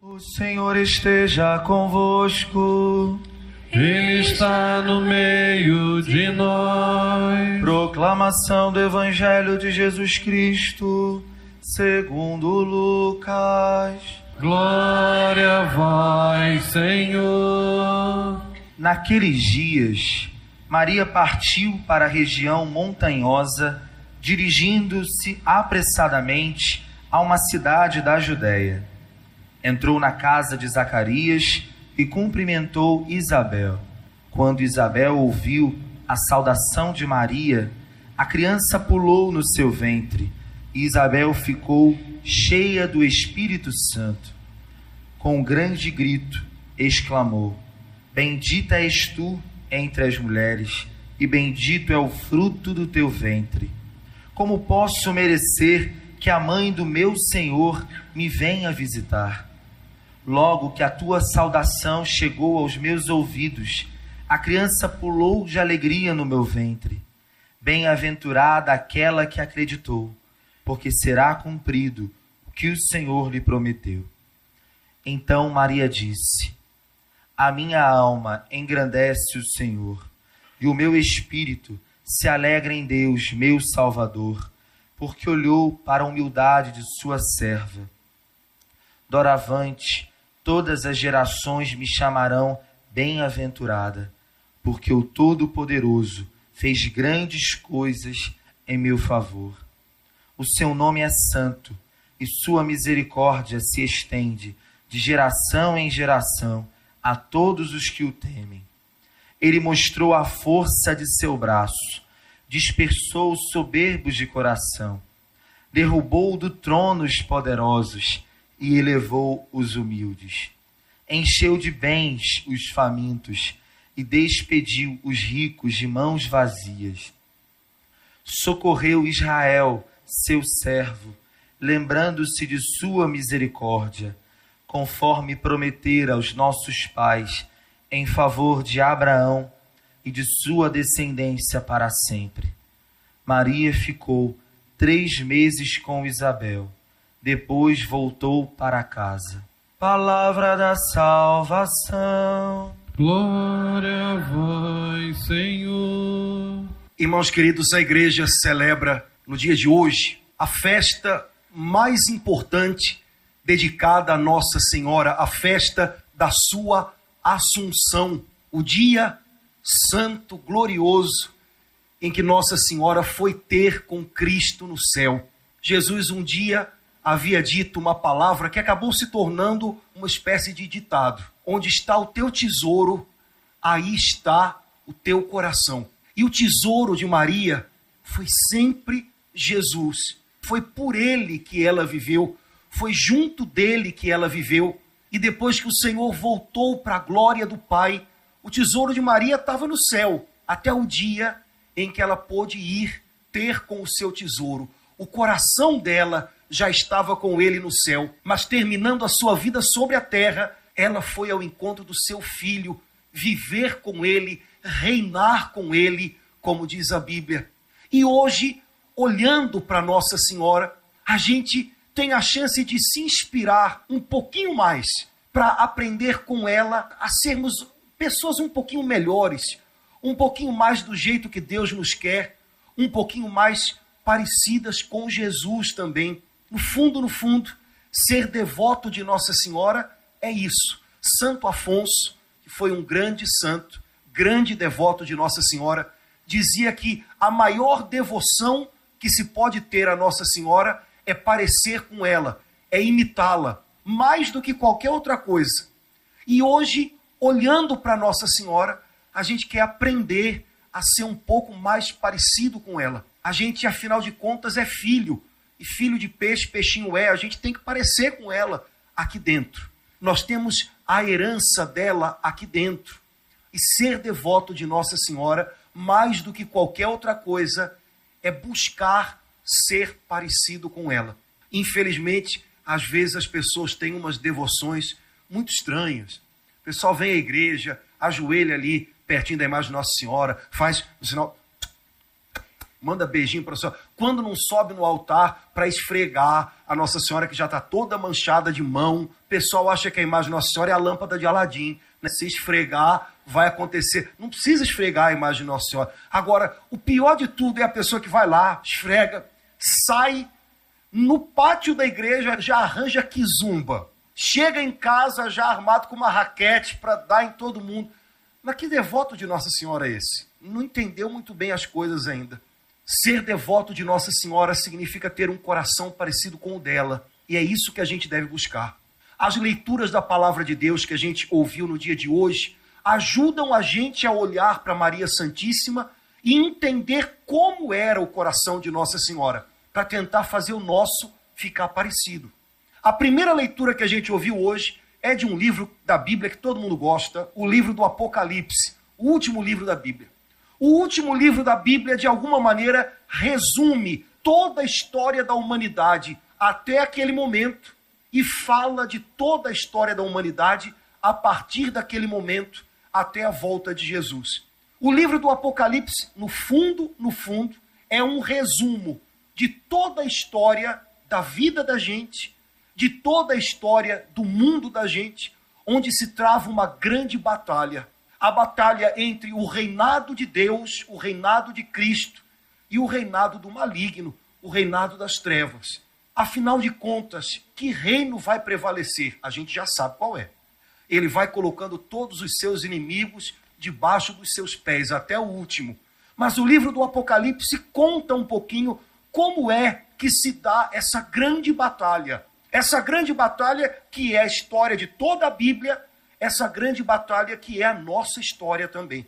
O Senhor esteja convosco. Ele está no meio de nós. Proclamação do Evangelho de Jesus Cristo, segundo Lucas. Glória a vós, Senhor. Naqueles dias, Maria partiu para a região montanhosa, dirigindo-se apressadamente a uma cidade da Judéia. Entrou na casa de Zacarias e cumprimentou Isabel. Quando Isabel ouviu a saudação de Maria, a criança pulou no seu ventre e Isabel ficou cheia do Espírito Santo. Com um grande grito, exclamou: Bendita és tu entre as mulheres, e bendito é o fruto do teu ventre. Como posso merecer que a mãe do meu Senhor me venha visitar? Logo que a tua saudação chegou aos meus ouvidos, a criança pulou de alegria no meu ventre. Bem-aventurada aquela que acreditou, porque será cumprido o que o Senhor lhe prometeu. Então Maria disse: A minha alma engrandece o Senhor, e o meu espírito se alegra em Deus, meu Salvador, porque olhou para a humildade de sua serva. Doravante, todas as gerações me chamarão bem-aventurada, porque o Todo-Poderoso fez grandes coisas em meu favor. O seu nome é santo e sua misericórdia se estende de geração em geração a todos os que o temem. Ele mostrou a força de seu braço, dispersou os soberbos de coração, derrubou do trono os poderosos e elevou os humildes. Encheu de bens os famintos e despediu os ricos de mãos vazias. Socorreu Israel, seu servo, lembrando-se de sua misericórdia, conforme prometera aos nossos pais, em favor de Abraão e de sua descendência para sempre. Maria ficou três meses com Isabel, depois voltou para casa. Palavra da salvação. Glória a vós, Senhor. Irmãos queridos, a igreja celebra no dia de hoje a festa mais importante dedicada a Nossa Senhora, a festa da sua Assunção, o dia santo, glorioso, em que Nossa Senhora foi ter com Cristo no céu. Jesus um dia havia dito uma palavra que acabou se tornando uma espécie de ditado: Onde está o teu tesouro, aí está o teu coração. E o tesouro de Maria foi sempre Jesus. Foi por ele que ela viveu, foi junto dele que ela viveu. E depois que o Senhor voltou para a glória do Pai, o tesouro de Maria estava no céu, até o dia em que ela pôde ir ter com o seu tesouro. O coração dela já estava com ele no céu, mas terminando a sua vida sobre a terra, ela foi ao encontro do seu filho, viver com ele, reinar com ele, como diz a Bíblia. E hoje, olhando para Nossa Senhora, a gente tem a chance de se inspirar um pouquinho mais para aprender com ela a sermos pessoas um pouquinho melhores, um pouquinho mais do jeito que Deus nos quer, um pouquinho mais parecidas com Jesus também. No fundo, no fundo, ser devoto de Nossa Senhora é isso. Santo Afonso, que foi um grande santo, grande devoto de Nossa Senhora, dizia que a maior devoção que se pode ter a Nossa Senhora é parecer com ela, é imitá-la, mais do que qualquer outra coisa. E hoje, olhando para Nossa Senhora, a gente quer aprender a ser um pouco mais parecido com ela. A gente, afinal de contas, é filho. E filho de peixe, peixinho é. A gente tem que parecer com ela aqui dentro. Nós temos a herança dela aqui dentro. E ser devoto de Nossa Senhora, mais do que qualquer outra coisa, é buscar ser parecido com ela. Infelizmente, às vezes as pessoas têm umas devoções muito estranhas. O pessoal vem à igreja, ajoelha ali pertinho da imagem de Nossa Senhora, faz o sinal manda beijinho para a senhora. Quando não sobe no altar para esfregar a Nossa Senhora que já está toda manchada de mão, o pessoal acha que a imagem de Nossa Senhora é a lâmpada de Aladim. Né? Se esfregar, vai acontecer. Não precisa esfregar a imagem de Nossa Senhora. Agora, o pior de tudo é a pessoa que vai lá, esfrega, sai no pátio da igreja, já arranja quizumba. Chega em casa já armado com uma raquete para dar em todo mundo. Mas que devoto de Nossa Senhora é esse? Não entendeu muito bem as coisas ainda. Ser devoto de Nossa Senhora significa ter um coração parecido com o dela, e é isso que a gente deve buscar. As leituras da palavra de Deus que a gente ouviu no dia de hoje ajudam a gente a olhar para Maria Santíssima e entender como era o coração de Nossa Senhora, para tentar fazer o nosso ficar parecido. A primeira leitura que a gente ouviu hoje é de um livro da Bíblia que todo mundo gosta, o livro do Apocalipse, o último livro da Bíblia. O último livro da Bíblia, de alguma maneira, resume toda a história da humanidade até aquele momento e fala de toda a história da humanidade a partir daquele momento até a volta de Jesus. O livro do Apocalipse, no fundo, no fundo, é um resumo de toda a história da vida da gente, de toda a história do mundo da gente, onde se trava uma grande batalha a batalha entre o reinado de Deus, o reinado de Cristo, e o reinado do maligno, o reinado das trevas. Afinal de contas, que reino vai prevalecer? A gente já sabe qual é. Ele vai colocando todos os seus inimigos debaixo dos seus pés, até o último. Mas o livro do Apocalipse conta um pouquinho como é que se dá essa grande batalha. Essa grande batalha que é a história de toda a Bíblia essa grande batalha que é a nossa história também.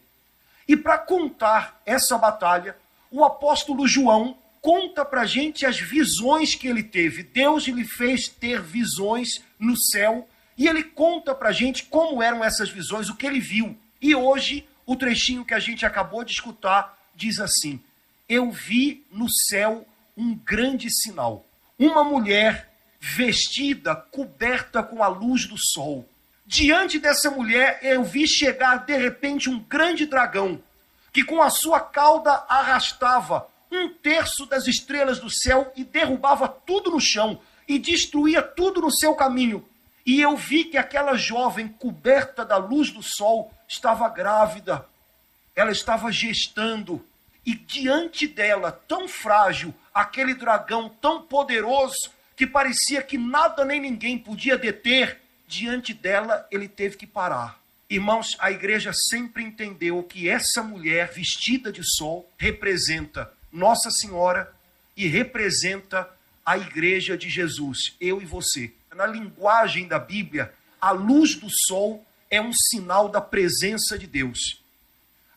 E para contar essa batalha, o apóstolo João conta para gente as visões que ele teve. Deus lhe fez ter visões no céu e ele conta para gente como eram essas visões, o que ele viu. E hoje, o trechinho que a gente acabou de escutar diz assim: Eu vi no céu um grande sinal. Uma mulher vestida, coberta com a luz do sol Diante dessa mulher, eu vi chegar de repente um grande dragão, que com a sua cauda arrastava um terço das estrelas do céu e derrubava tudo no chão e destruía tudo no seu caminho. E eu vi que aquela jovem coberta da luz do sol estava grávida, ela estava gestando, e diante dela, tão frágil, aquele dragão tão poderoso que parecia que nada nem ninguém podia deter, diante dela ele teve que parar. Irmãos, a igreja sempre entendeu que essa mulher vestida de sol representa Nossa Senhora e representa a igreja de Jesus, eu e você. Na linguagem da Bíblia, a luz do sol é um sinal da presença de Deus.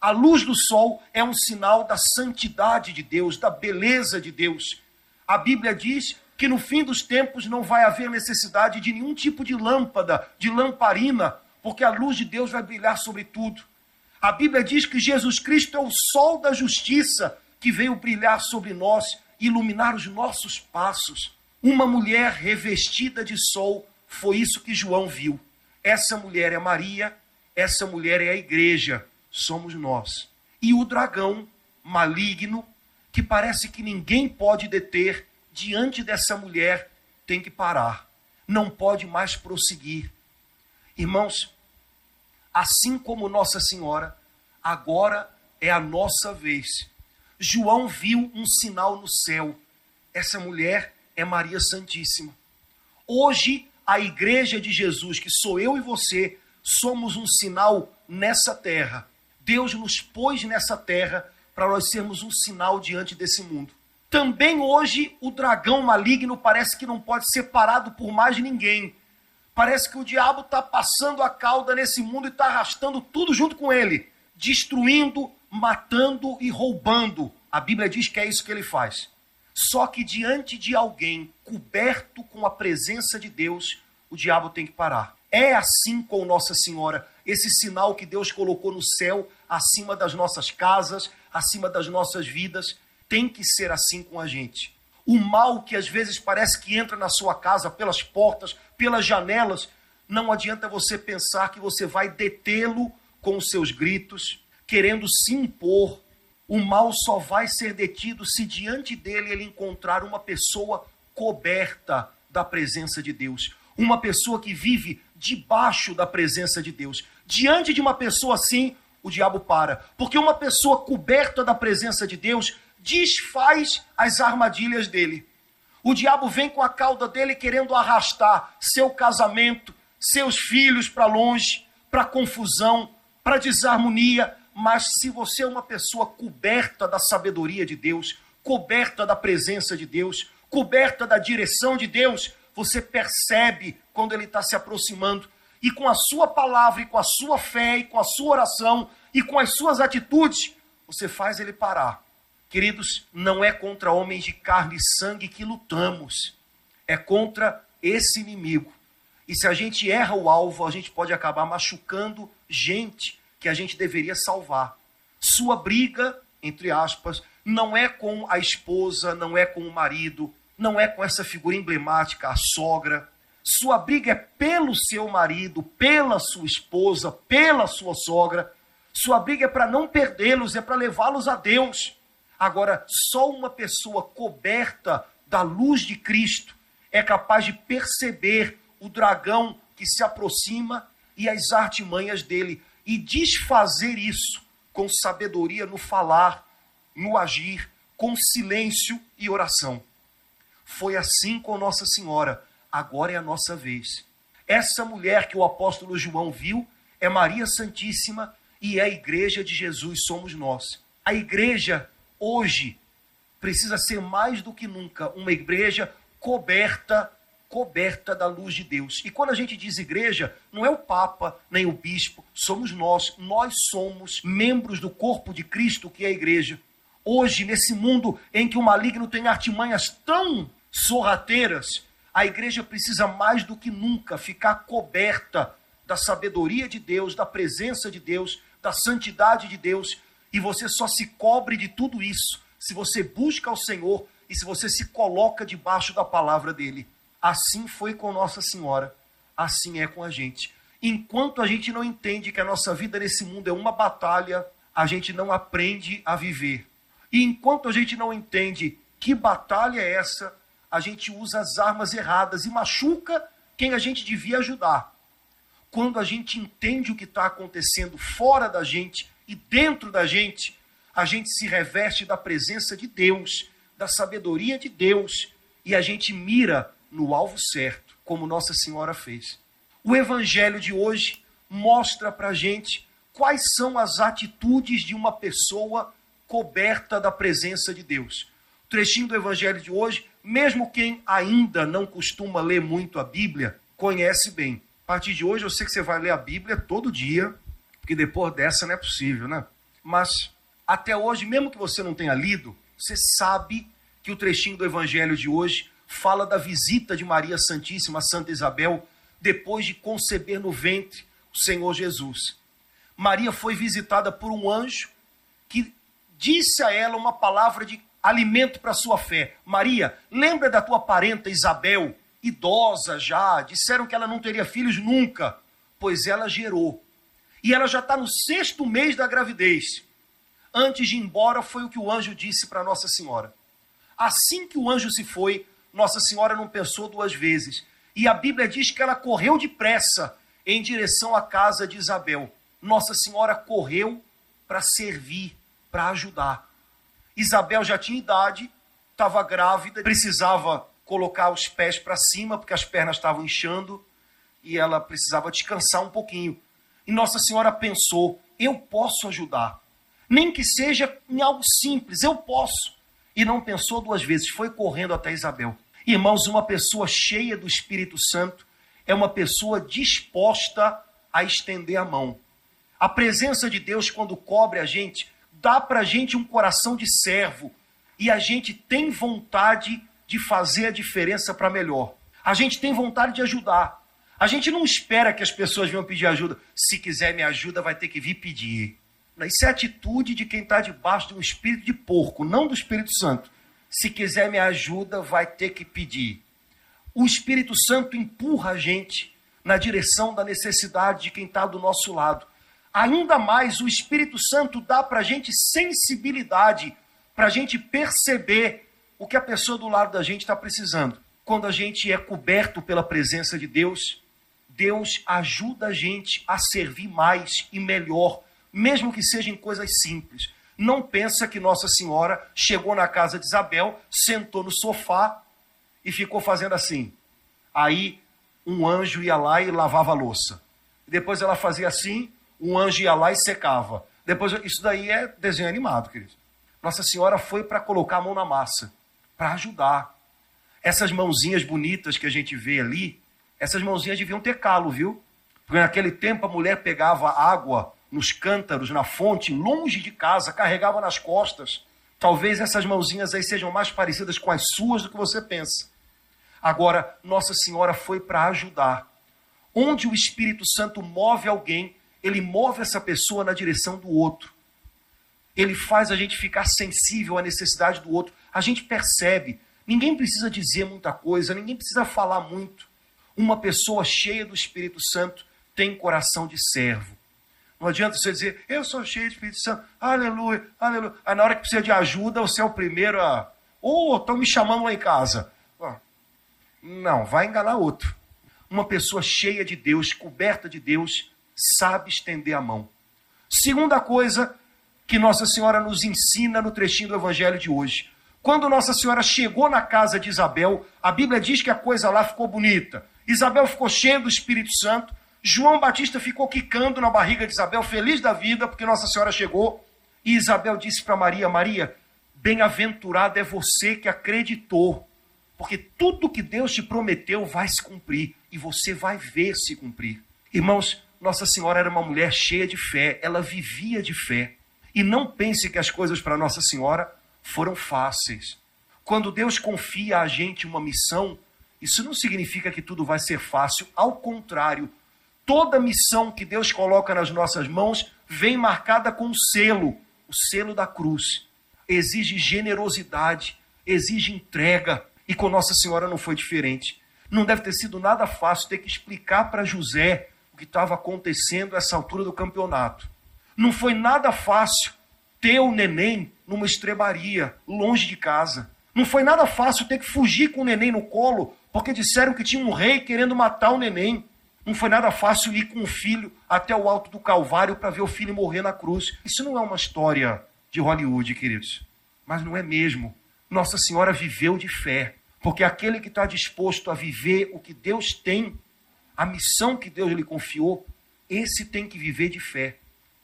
A luz do sol é um sinal da santidade de Deus, da beleza de Deus. A Bíblia diz que no fim dos tempos não vai haver necessidade de nenhum tipo de lâmpada, de lamparina, porque a luz de Deus vai brilhar sobre tudo. A Bíblia diz que Jesus Cristo é o sol da justiça que veio brilhar sobre nós, iluminar os nossos passos. Uma mulher revestida de sol, foi isso que João viu. Essa mulher é Maria, essa mulher é a igreja, somos nós. E o dragão maligno, que parece que ninguém pode deter, diante dessa mulher tem que parar, não pode mais prosseguir. Irmãos, assim como Nossa Senhora, agora é a nossa vez. João viu um sinal no céu. Essa mulher é Maria Santíssima. Hoje, a igreja de Jesus, que sou eu e você, somos um sinal nessa terra. Deus nos pôs nessa terra para nós sermos um sinal diante desse mundo. Também hoje o dragão maligno parece que não pode ser parado por mais ninguém. Parece que o diabo está passando a cauda nesse mundo e está arrastando tudo junto com ele, destruindo, matando e roubando. A Bíblia diz que é isso que ele faz. Só que diante de alguém coberto com a presença de Deus, o diabo tem que parar. É assim com Nossa Senhora, esse sinal que Deus colocou no céu, acima das nossas casas, acima das nossas vidas tem que ser assim com a gente. O mal que às vezes parece que entra na sua casa pelas portas, pelas janelas, não adianta você pensar que você vai detê-lo com os seus gritos, querendo se impor, o mal só vai ser detido se diante dele ele encontrar uma pessoa coberta da presença de Deus, uma pessoa que vive debaixo da presença de Deus. Diante de uma pessoa assim, o diabo para, porque uma pessoa coberta da presença de Deus desfaz as armadilhas dele. O diabo vem com a cauda dele querendo arrastar seu casamento, seus filhos para longe, para confusão, para desarmonia. Mas se você é uma pessoa coberta da sabedoria de Deus, coberta da presença de Deus, coberta da direção de Deus, você percebe quando ele está se aproximando. E com a sua palavra, e com a sua fé, e com a sua oração, e com as suas atitudes, você faz ele parar. Queridos, não é contra homens de carne e sangue que lutamos, é contra esse inimigo. E se a gente erra o alvo, a gente pode acabar machucando gente que a gente deveria salvar. Sua briga, entre aspas, não é com a esposa, não é com o marido, não é com essa figura emblemática, a sogra. Sua briga é pelo seu marido, pela sua esposa, pela sua sogra. Sua briga é para não perdê-los, é para levá-los a Deus. Agora, só uma pessoa coberta da luz de Cristo é capaz de perceber o dragão que se aproxima e as artimanhas dele e desfazer isso com sabedoria no falar, no agir, com silêncio e oração. Foi assim com Nossa Senhora, agora é a nossa vez. Essa mulher que o apóstolo João viu é Maria Santíssima e a igreja de Jesus, somos nós. A igreja hoje precisa ser mais do que nunca uma igreja coberta coberta da luz de Deus. E quando a gente diz igreja, não é o papa, nem o bispo, somos nós. Nós somos membros do corpo de Cristo, que é a igreja. Hoje, nesse mundo em que o maligno tem artimanhas tão sorrateiras, a igreja precisa mais do que nunca ficar coberta da sabedoria de Deus, da presença de Deus, da santidade de Deus e você só se cobre de tudo isso se você busca o Senhor e se você se coloca debaixo da palavra dele. Assim foi com Nossa Senhora, assim é com a gente. Enquanto a gente não entende que a nossa vida nesse mundo é uma batalha, a gente não aprende a viver. E enquanto a gente não entende que batalha é essa, a gente usa as armas erradas e machuca quem a gente devia ajudar. Quando a gente entende o que está acontecendo fora da gente e dentro da gente, a gente se reveste da presença de Deus, da sabedoria de Deus, e a gente mira no alvo certo, como Nossa Senhora fez. O Evangelho de hoje mostra para a gente quais são as atitudes de uma pessoa coberta da presença de Deus. O trechinho do Evangelho de hoje, mesmo quem ainda não costuma ler muito a Bíblia, conhece bem. A partir de hoje, eu sei que você vai ler a Bíblia todo dia, porque depois dessa não é possível, né? Mas até hoje, mesmo que você não tenha lido, você sabe que o trechinho do evangelho de hoje fala da visita de Maria Santíssima a Santa Isabel depois de conceber no ventre o Senhor Jesus. Maria foi visitada por um anjo que disse a ela uma palavra de alimento para sua fé. Maria, lembra da tua parenta Isabel, idosa já, disseram que ela não teria filhos nunca, pois ela gerou e ela já está no sexto mês da gravidez. Antes de ir embora, foi o que o anjo disse para Nossa Senhora. Assim que o anjo se foi, Nossa Senhora não pensou duas vezes. E a Bíblia diz que ela correu depressa em direção à casa de Isabel. Nossa Senhora correu para servir, para ajudar. Isabel já tinha idade, estava grávida, precisava colocar os pés para cima, porque as pernas estavam inchando, e ela precisava descansar um pouquinho. E Nossa Senhora pensou: eu posso ajudar. Nem que seja em algo simples, eu posso. E não pensou duas vezes, foi correndo até Isabel. Irmãos, uma pessoa cheia do Espírito Santo é uma pessoa disposta a estender a mão. A presença de Deus, quando cobre a gente, dá para a gente um coração de servo e a gente tem vontade de fazer a diferença para melhor. A gente tem vontade de ajudar. A gente não espera que as pessoas venham pedir ajuda. Se quiser me ajuda, vai ter que vir pedir. Isso é atitude de quem está debaixo de um espírito de porco, não do Espírito Santo. Se quiser me ajuda, vai ter que pedir. O Espírito Santo empurra a gente na direção da necessidade de quem está do nosso lado. ainda mais o Espírito Santo dá para a gente sensibilidade, para a gente perceber o que a pessoa do lado da gente está precisando. Quando a gente é coberto pela presença de Deus, Deus ajuda a gente a servir mais e melhor, mesmo que sejam coisas simples. Não pensa que Nossa Senhora chegou na casa de Isabel, sentou no sofá e ficou fazendo assim. Aí um anjo ia lá e lavava a louça. Depois ela fazia assim, um anjo ia lá e secava. Depois, isso daí é desenho animado, querido. Nossa Senhora foi para colocar a mão na massa, para ajudar. Essas mãozinhas bonitas que a gente vê ali, essas mãozinhas deviam ter calo, viu? Porque naquele tempo a mulher pegava água nos cântaros, na fonte, longe de casa, carregava nas costas. Talvez essas mãozinhas aí sejam mais parecidas com as suas do que você pensa. Agora, Nossa Senhora foi para ajudar. Onde o Espírito Santo move alguém, ele move essa pessoa na direção do outro. Ele faz a gente ficar sensível à necessidade do outro. A gente percebe. Ninguém precisa dizer muita coisa, ninguém precisa falar muito. Uma pessoa cheia do Espírito Santo tem coração de servo. Não adianta você dizer, eu sou cheio de Espírito Santo, aleluia, aleluia. Aí na hora que precisa de ajuda, você é o primeiro a. Ou oh, estão me chamando lá em casa. Não, vai enganar outro. Uma pessoa cheia de Deus, coberta de Deus, sabe estender a mão. Segunda coisa que Nossa Senhora nos ensina no trechinho do Evangelho de hoje. Quando Nossa Senhora chegou na casa de Isabel, a Bíblia diz que a coisa lá ficou bonita. Isabel ficou cheia do Espírito Santo. João Batista ficou quicando na barriga de Isabel, feliz da vida, porque Nossa Senhora chegou. E Isabel disse para Maria: Maria, bem-aventurada é você que acreditou, porque tudo que Deus te prometeu vai se cumprir e você vai ver se cumprir. Irmãos, nossa Senhora era uma mulher cheia de fé, ela vivia de fé. E não pense que as coisas para Nossa Senhora foram fáceis. Quando Deus confia a gente uma missão, isso não significa que tudo vai ser fácil, ao contrário, toda missão que Deus coloca nas nossas mãos vem marcada com um selo, o selo da cruz. Exige generosidade, exige entrega, e com Nossa Senhora não foi diferente. Não deve ter sido nada fácil ter que explicar para José o que estava acontecendo a essa altura do campeonato. Não foi nada fácil ter o neném numa estrebaria, longe de casa. Não foi nada fácil ter que fugir com o neném no colo, porque disseram que tinha um rei querendo matar o neném. Não foi nada fácil ir com o filho até o alto do Calvário para ver o filho morrer na cruz. Isso não é uma história de Hollywood, queridos. Mas não é mesmo. Nossa Senhora viveu de fé. Porque aquele que está disposto a viver o que Deus tem a missão que Deus lhe confiou, esse tem que viver de fé,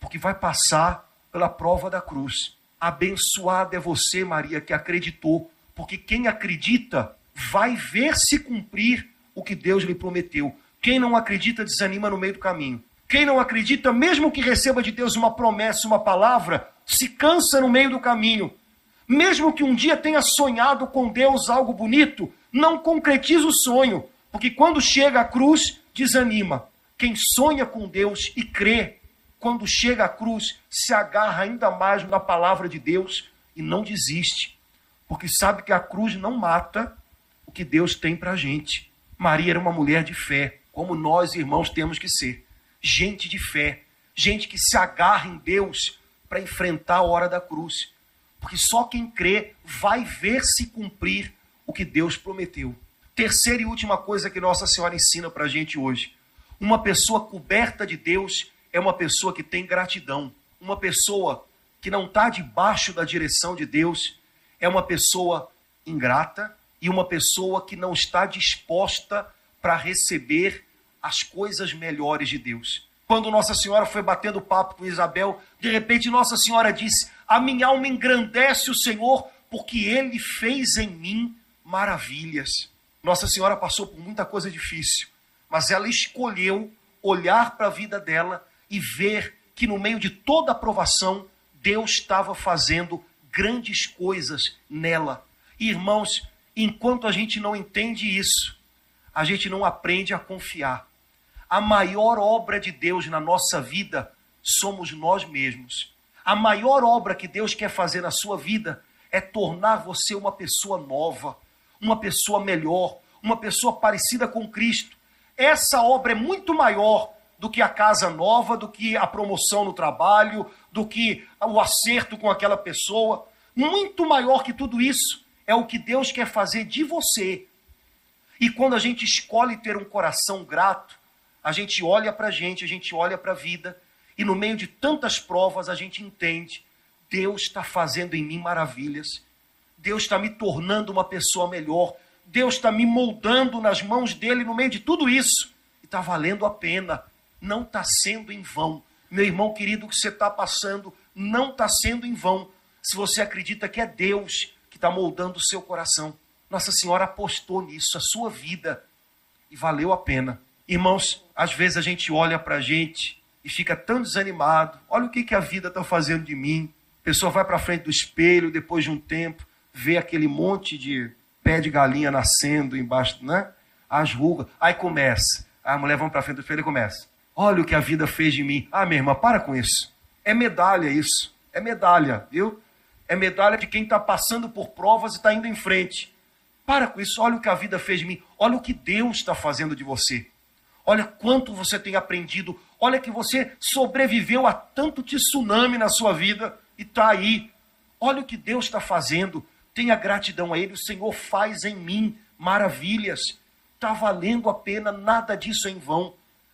porque vai passar pela prova da cruz. Abençoada é você, Maria, que acreditou, porque quem acredita vai ver se cumprir o que Deus lhe prometeu. Quem não acredita desanima no meio do caminho. Quem não acredita, mesmo que receba de Deus uma promessa, uma palavra, se cansa no meio do caminho. Mesmo que um dia tenha sonhado com Deus algo bonito, não concretiza o sonho, porque quando chega a cruz, desanima. Quem sonha com Deus e crê, quando chega à cruz, se agarra ainda mais na palavra de Deus e não desiste, porque sabe que a cruz não mata o que Deus tem para a gente. Maria era uma mulher de fé, como nós, irmãos, temos que ser. Gente de fé, gente que se agarra em Deus para enfrentar a hora da cruz. Porque só quem crê vai ver se cumprir o que Deus prometeu. Terceira e última coisa que Nossa Senhora ensina para a gente hoje: uma pessoa coberta de Deus é uma pessoa que tem gratidão. Uma pessoa que não está debaixo da direção de Deus é uma pessoa ingrata e uma pessoa que não está disposta para receber as coisas melhores de Deus. Quando Nossa Senhora foi batendo papo com Isabel, de repente Nossa Senhora disse: A minha alma engrandece o Senhor, porque Ele fez em mim maravilhas. Nossa Senhora passou por muita coisa difícil, mas ela escolheu olhar para a vida dela e ver que no meio de toda a provação, Deus estava fazendo grandes coisas nela. E, irmãos, enquanto a gente não entende isso, a gente não aprende a confiar. A maior obra de Deus na nossa vida somos nós mesmos. A maior obra que Deus quer fazer na sua vida é tornar você uma pessoa nova, uma pessoa melhor, uma pessoa parecida com Cristo. Essa obra é muito maior do que a casa nova, do que a promoção no trabalho, do que o acerto com aquela pessoa. Muito maior que tudo isso é o que Deus quer fazer de você. E quando a gente escolhe ter um coração grato, a gente olha para a gente, a gente olha para a vida, e no meio de tantas provas a gente entende: Deus está fazendo em mim maravilhas, Deus está me tornando uma pessoa melhor, Deus está me moldando nas mãos dele no meio de tudo isso, e está valendo a pena não está sendo em vão. Meu irmão querido, o que você está passando não está sendo em vão. Se você acredita que é Deus que está moldando o seu coração. Nossa Senhora apostou nisso, a sua vida, e valeu a pena. Irmãos, às vezes a gente olha para a gente e fica tão desanimado. Olha o que, que a vida está fazendo de mim. A pessoa vai para frente do espelho depois de um tempo, vê aquele monte de pé de galinha nascendo embaixo, né? As rugas. Aí começa. A mulher vai para frente do espelho e começa. Olha o que a vida fez de mim. Ah, minha irmã, para com isso. É medalha isso. É medalha, viu? É medalha de quem está passando por provas e está indo em frente. Para com isso. Olha o que a vida fez de mim. Olha o que Deus está fazendo de você. Olha quanto você tem aprendido. Olha que você sobreviveu a tanto tsunami na sua vida e está aí. Olha o que Deus está fazendo. Tenha gratidão a Ele. O Senhor faz em mim maravilhas. Está valendo a pena. Nada disso é em vão.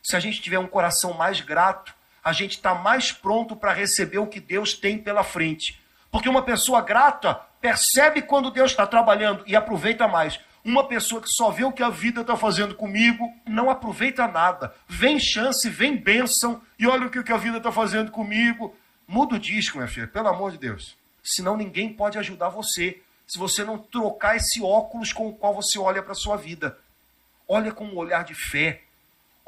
Se a gente tiver um coração mais grato, a gente está mais pronto para receber o que Deus tem pela frente. Porque uma pessoa grata percebe quando Deus está trabalhando e aproveita mais. Uma pessoa que só vê o que a vida está fazendo comigo não aproveita nada. Vem chance, vem bênção e olha o que a vida está fazendo comigo. Muda o disco, minha filha, pelo amor de Deus. Senão ninguém pode ajudar você. Se você não trocar esse óculos com o qual você olha para a sua vida. Olha com um olhar de fé,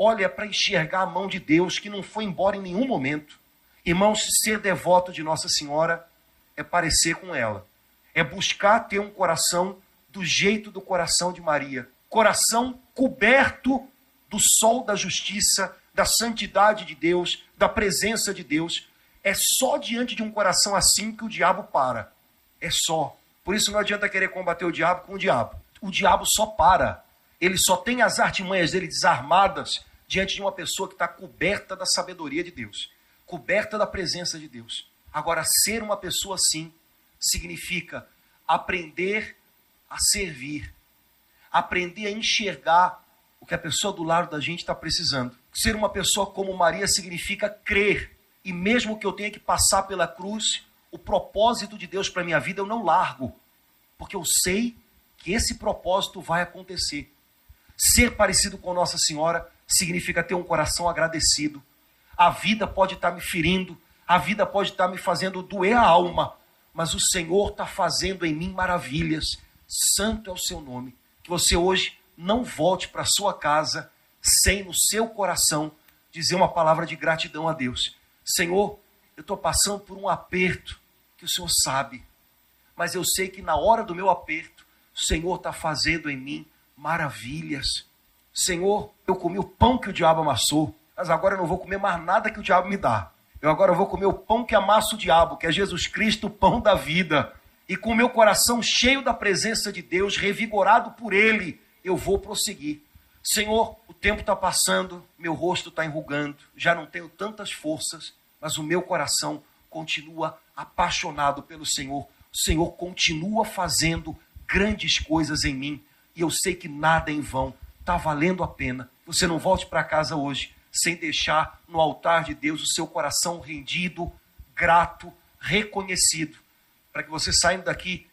olha para enxergar a mão de Deus que não foi embora em nenhum momento. Irmãos, ser devoto de Nossa Senhora é parecer com ela, é buscar ter um coração do jeito do coração de Maria coração coberto do sol da justiça, da santidade de Deus, da presença de Deus. É só diante de um coração assim que o diabo para. É só. Por isso não adianta querer combater o diabo com o diabo. O diabo só para. Ele só tem as artimanhas dele desarmadas diante de uma pessoa que está coberta da sabedoria de Deus, coberta da presença de Deus. Agora, ser uma pessoa assim significa aprender a servir, aprender a enxergar o que a pessoa do lado da gente está precisando. Ser uma pessoa como Maria significa crer, e mesmo que eu tenha que passar pela cruz, o propósito de Deus para minha vida eu não largo, porque eu sei que esse propósito vai acontecer. Ser parecido com Nossa Senhora significa ter um coração agradecido. A vida pode estar me ferindo, a vida pode estar me fazendo doer a alma, mas o Senhor está fazendo em mim maravilhas. Santo é o seu nome. Que você hoje não volte para sua casa sem no seu coração dizer uma palavra de gratidão a Deus. Senhor, eu estou passando por um aperto que o Senhor sabe, mas eu sei que na hora do meu aperto, o Senhor está fazendo em mim maravilhas. Senhor, eu comi o pão que o diabo amassou, mas agora eu não vou comer mais nada que o diabo me dá. Eu agora vou comer o pão que amassa o diabo, que é Jesus Cristo, o pão da vida. E com o meu coração cheio da presença de Deus, revigorado por Ele, eu vou prosseguir. Senhor, o tempo está passando, meu rosto está enrugando, já não tenho tantas forças, mas o meu coração continua apaixonado pelo Senhor. O Senhor continua fazendo grandes coisas em mim e eu sei que nada é em vão está valendo a pena. Você não volte para casa hoje sem deixar no altar de Deus o seu coração rendido, grato, reconhecido, para que você saindo daqui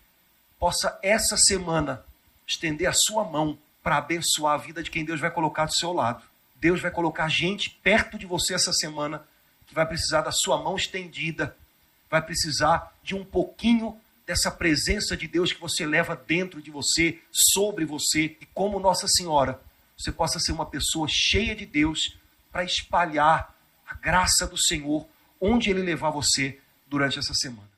possa essa semana estender a sua mão para abençoar a vida de quem Deus vai colocar do seu lado. Deus vai colocar gente perto de você essa semana que vai precisar da sua mão estendida, vai precisar de um pouquinho dessa presença de Deus que você leva dentro de você, sobre você, e como Nossa Senhora você possa ser uma pessoa cheia de Deus para espalhar a graça do Senhor onde Ele levar você durante essa semana.